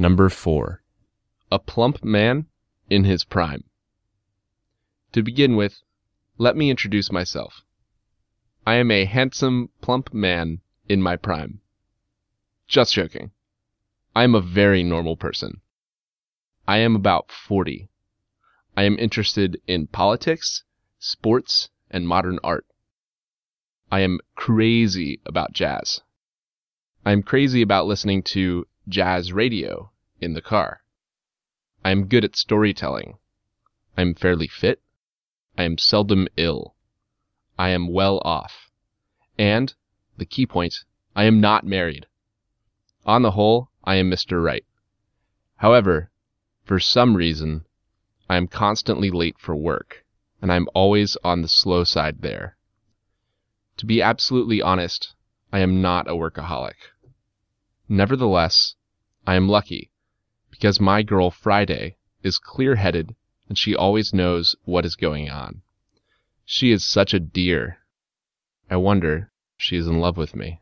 Number 4. A plump man in his prime. To begin with, let me introduce myself. I am a handsome, plump man in my prime. Just joking. I am a very normal person. I am about 40. I am interested in politics, sports, and modern art. I am crazy about jazz. I am crazy about listening to jazz radio in the car. I am good at storytelling. I am fairly fit. I am seldom ill. I am well off. And, the key point, I am not married. On the whole, I am Mr. Right. However, for some reason, I am constantly late for work, and I am always on the slow side there. To be absolutely honest, I am not a workaholic. Nevertheless, I am lucky, because my girl Friday is clear headed and she always knows what is going on. She is such a dear. I wonder if she is in love with me.